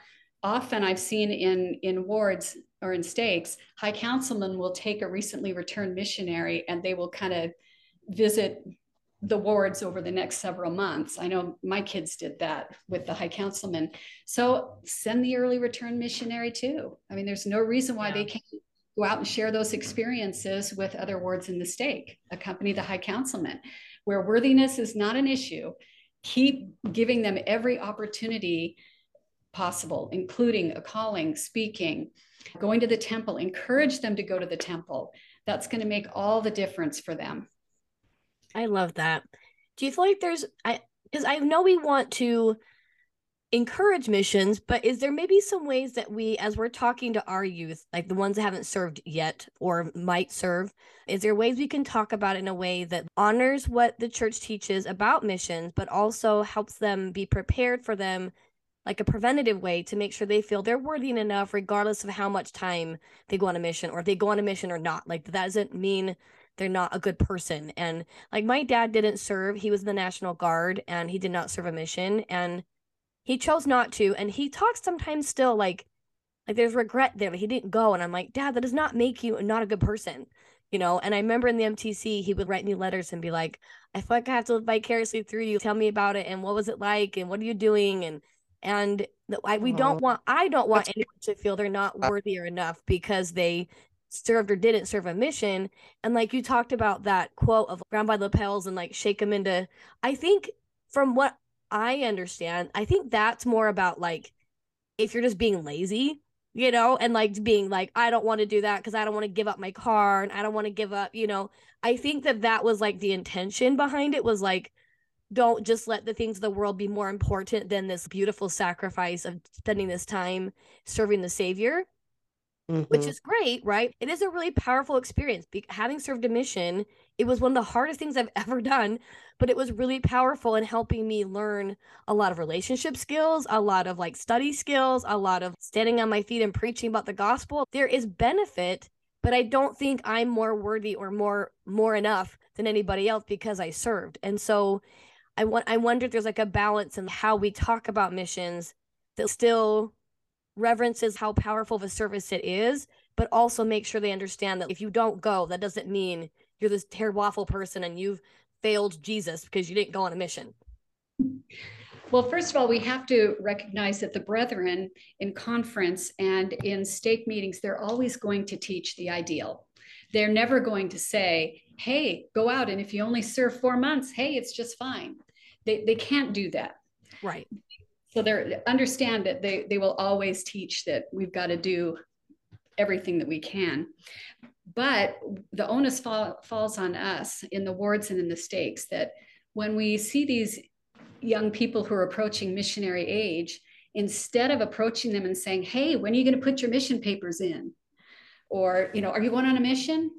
often I've seen in in wards or in stakes, high councilmen will take a recently returned missionary and they will kind of visit the wards over the next several months. I know my kids did that with the high councilman. So send the early return missionary too. I mean, there's no reason why yeah. they can't go out and share those experiences with other wards in the stake, accompany the high councilman. Where worthiness is not an issue, keep giving them every opportunity possible, including a calling, speaking, going to the temple, encourage them to go to the temple. That's going to make all the difference for them. I love that. Do you feel like there's I because I know we want to encourage missions, but is there maybe some ways that we, as we're talking to our youth, like the ones that haven't served yet or might serve, is there ways we can talk about in a way that honors what the church teaches about missions, but also helps them be prepared for them, like a preventative way to make sure they feel they're worthy enough, regardless of how much time they go on a mission or if they go on a mission or not? Like, that doesn't mean they're not a good person. And like, my dad didn't serve, he was in the National Guard and he did not serve a mission. And he chose not to and he talks sometimes still like like there's regret there he didn't go and i'm like dad that does not make you not a good person you know and i remember in the mtc he would write me letters and be like i feel like i have to live vicariously through you tell me about it and what was it like and what are you doing and and I, we don't uh-huh. want i don't want anyone to feel they're not uh worthy or enough because they served or didn't serve a mission and like you talked about that quote of ground by lapels and like shake them into i think from what I understand. I think that's more about like if you're just being lazy, you know, and like being like, I don't want to do that because I don't want to give up my car and I don't want to give up, you know. I think that that was like the intention behind it was like, don't just let the things of the world be more important than this beautiful sacrifice of spending this time serving the Savior. Mm-hmm. Which is great, right? It is a really powerful experience. Be- having served a mission, it was one of the hardest things I've ever done but it was really powerful in helping me learn a lot of relationship skills, a lot of like study skills, a lot of standing on my feet and preaching about the gospel. There is benefit, but I don't think I'm more worthy or more more enough than anybody else because I served. And so I want I wonder if there's like a balance in how we talk about missions that still reverences how powerful of a service it is, but also make sure they understand that if you don't go, that doesn't mean you're this terrible awful person and you've failed Jesus because you didn't go on a mission? Well, first of all, we have to recognize that the brethren in conference and in stake meetings, they're always going to teach the ideal. They're never going to say, hey, go out and if you only serve four months, hey, it's just fine. They, they can't do that. Right. So they understand that they, they will always teach that we've got to do everything that we can. But the onus fall, falls on us in the wards and in the stakes that when we see these young people who are approaching missionary age, instead of approaching them and saying, hey, when are you going to put your mission papers in? Or, you know, are you going on a mission?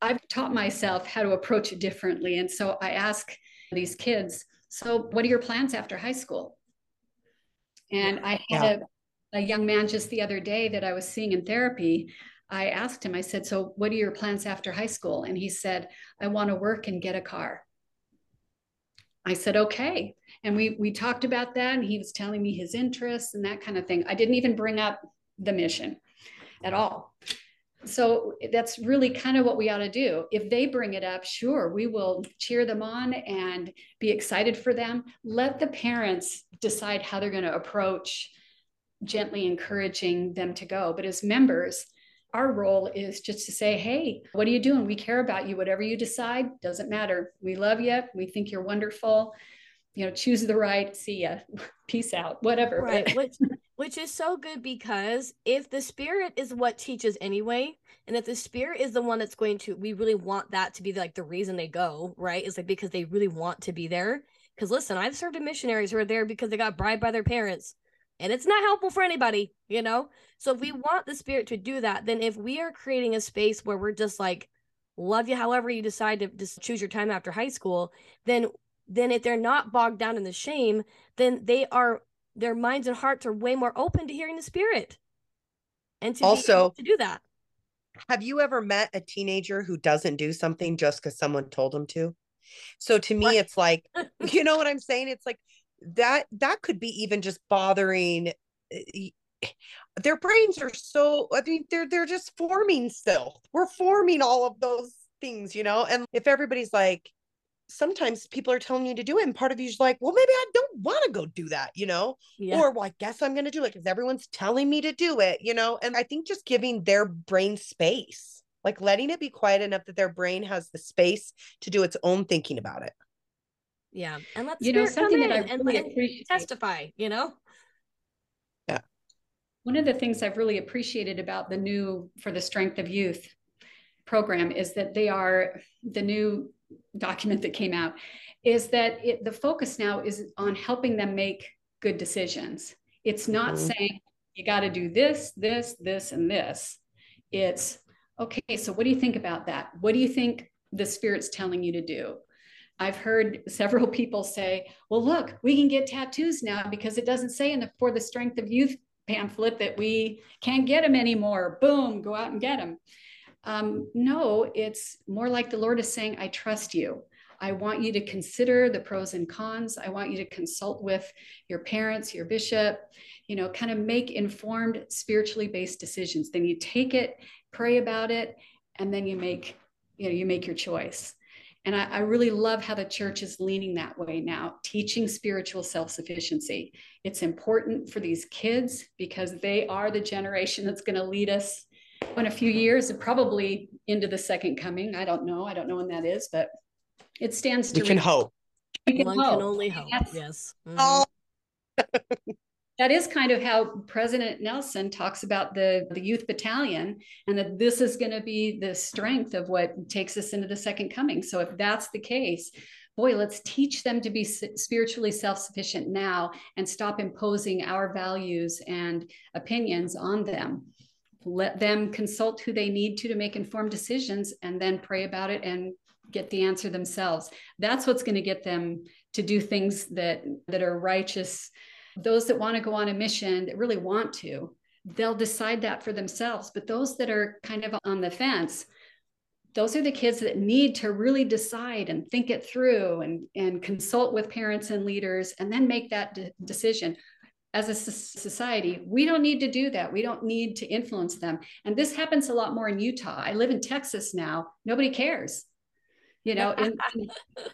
I've taught myself how to approach it differently. And so I ask these kids, so what are your plans after high school? And I had yeah. a, a young man just the other day that I was seeing in therapy I asked him, I said, So what are your plans after high school? And he said, I want to work and get a car. I said, okay. And we we talked about that and he was telling me his interests and that kind of thing. I didn't even bring up the mission at all. So that's really kind of what we ought to do. If they bring it up, sure, we will cheer them on and be excited for them. Let the parents decide how they're going to approach gently encouraging them to go. But as members, our role is just to say, hey, what are you doing? We care about you. Whatever you decide, doesn't matter. We love you. We think you're wonderful. You know, choose the right. See ya. Peace out. Whatever. Right. which, which is so good because if the spirit is what teaches anyway, and if the spirit is the one that's going to, we really want that to be like the reason they go, right? Is like because they really want to be there. Because listen, I've served in missionaries who are there because they got bribed by their parents and it's not helpful for anybody, you know? So if we mm-hmm. want the spirit to do that, then if we are creating a space where we're just like, love you however you decide to just choose your time after high school, then then if they're not bogged down in the shame, then they are their minds and hearts are way more open to hearing the spirit. And to also to do that. Have you ever met a teenager who doesn't do something just because someone told them to? So to me, what? it's like, you know what I'm saying? It's like that that could be even just bothering eh, their brains are so i mean they're they're just forming still we're forming all of those things you know and if everybody's like sometimes people are telling you to do it and part of you's like well maybe i don't want to to go do that, you know? Yeah. Or well, I guess I'm gonna do it because everyone's telling me to do it, you know? And I think just giving their brain space, like letting it be quiet enough that their brain has the space to do its own thinking about it. yeah. And let's You know, something that I in and, really appreciate. testify, you know? Yeah. One of the things I've really appreciated about the new For the Strength of Youth program is that they are the new document that came out is that it, the focus now is on helping them make good decisions. It's not Mhm. saying you got to do this, this, this, and this. It's okay, so what do you think about that? What do you think the Spirit's telling you to do? I've heard several people say, well, look, we can get tattoos now because it doesn't say in the For the Strength of Youth pamphlet that we can't get them anymore. Boom, go out and get them. Um, no, it's more like the Lord is saying, I trust you. I want you to consider the pros and cons. I want you to consult with your parents, your bishop, you know, kind of make informed, spiritually based decisions. Then you take it, pray about it, and then you make, you know, you make your choice. And I, I really love how the church is leaning that way now, teaching spiritual self sufficiency. It's important for these kids because they are the generation that's going to lead us in a few years and probably into the second coming. I don't know. I don't know when that is, but it stands to We can reason. hope. We can One can hope. only hope. That's- Yes. Mhm. Oh, that is kind of how President Nelson talks about the, the youth battalion and that this is going to be the strength of what takes us into the second coming. So if that's the case, boy, let's teach them to be spiritually self-sufficient now and stop imposing our values and opinions on them. Let them consult who they need to to make informed decisions and then pray about it and get the answer themselves. That's what's going to get them to do things that that are righteous. Those that want to go on a mission that really want to they'll decide that for themselves. But those that are kind of on the fence those are the kids that need to really decide and think it through and, and consult with parents and leaders and then make that de- decision as a society we don't need to do that. We don't need to influence them. And this happens a lot more in utah. I live in texas now. Nobody cares. You know in,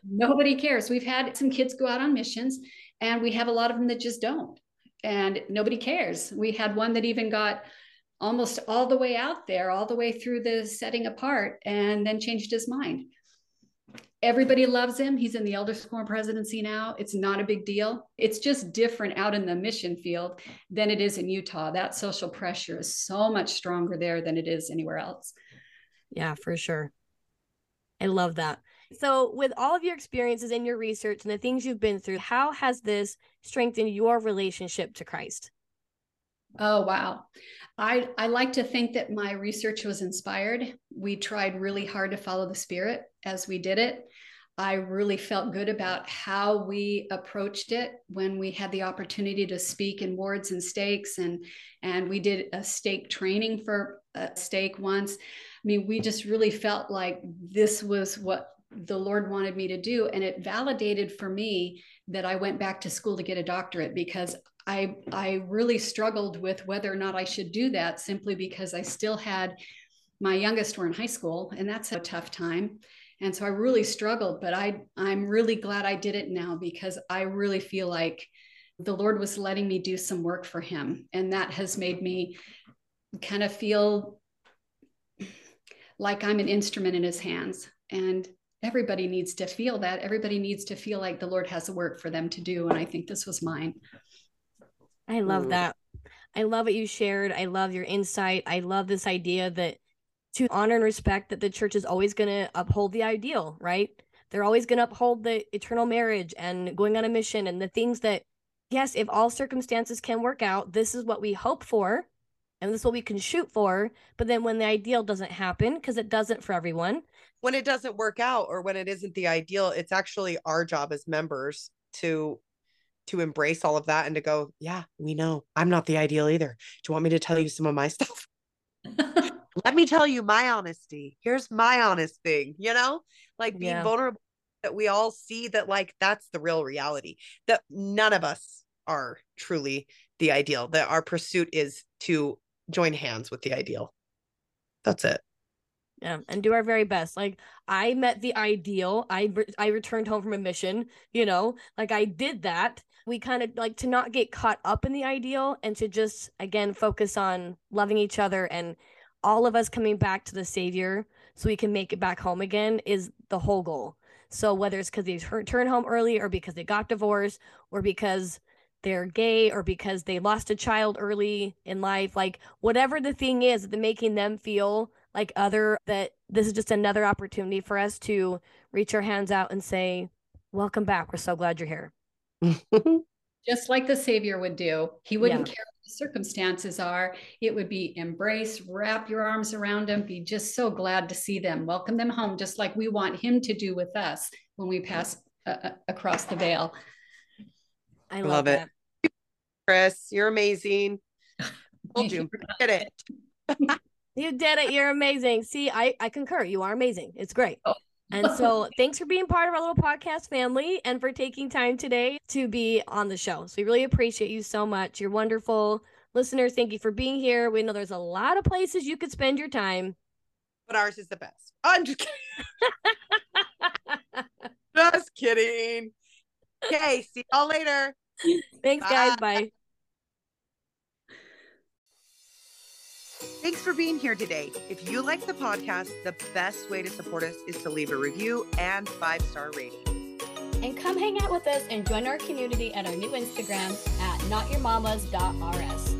nobody cares. We've had some kids go out on missions and we have a lot of them that just don't. And nobody cares. We had one that even got almost all the way out there all the way through the setting apart and then changed his mind everybody loves him he's in the elder quorum presidency now it's not a big deal it's just different out in the mission field than it is in utah that social pressure is so much stronger there than it is anywhere else Yeah, for sure. I love that. So, with all of your experiences and your research and the things you've been through, how has this strengthened your relationship to Christ? Oh wow. I I like to think that my research was inspired. We tried really hard to follow the spirit as we did it. I really felt good about how we approached it when we had the opportunity to speak in wards and stakes and and we did a stake training for a stake once. I mean, we just really felt like this was what the Lord wanted me to do and it validated for me that I went back to school to get a doctorate because I I really struggled with whether or not I should do that simply because I still had my youngest were in high school and that's a tough time. And so I really struggled, but I I'm really glad I did it now because I really feel like the Lord was letting me do some work for him and that has made me kind of feel like I'm an instrument in his hands and everybody needs to feel that everybody needs to feel like the Lord has a work for them to do and I think this was mine. I love Mm. that. I love what you shared. I love your insight. I love this idea that to honor and respect that the church is always going to uphold the ideal, right? They're always going to uphold the eternal marriage and going on a mission and the things that, yes, if all circumstances can work out, this is what we hope for and this is what we can shoot for. But then when the ideal doesn't happen, because it doesn't for everyone, when it doesn't work out or when it isn't the ideal, it's actually our job as members to to embrace all of that and to go, yeah, we know. I'm not the ideal either. Do you want me to tell you some of my stuff? Let me tell you my honesty. Here's my honest thing, you know? Like being Yeah. vulnerable that we all see that like that's the real reality. That none of us are truly the ideal. That our pursuit is to join hands with the ideal. That's it. Yeah, and do our very best. Like I met the ideal. I re- I returned home from a mission, you know? Like I did that. We kind of like to not get caught up in the ideal and to just again focus on loving each other and all of us coming back to the savior so we can make it back home again is the whole goal. So whether it's because they turn home early or because they got divorced or because they're gay or because they lost a child early in life, like whatever the thing is, the making them feel like other that this is just another opportunity for us to reach our hands out and say, "Welcome back. We're so glad you're here." just like the savior would do. He wouldn't yeah. care what the circumstances are. It would be embrace, wrap your arms around them, be just so glad to see them, welcome them home, just like we want him to do with us when we pass uh, uh across the veil. I love, love it. Kris, you're amazing. Told you, did it. You did it. You're amazing. See, I I concur. You are amazing. It's great. Oh. And so, thanks for being part of our little podcast family and for taking time today to be on the show. So, we really appreciate you so much. You're wonderful. Listeners, thank you for being here. We know there's a lot of places you could spend your time, but ours is the best. Oh, I'm just kidding. just kidding. Okay, see y'all later. Thanks, Bye. guys. Bye. Thanks for being here today. If you like the podcast, the best way to support us is to leave a review and five star rating. And come hang out with us and join our community at our new Instagram at notyourmamas.rs.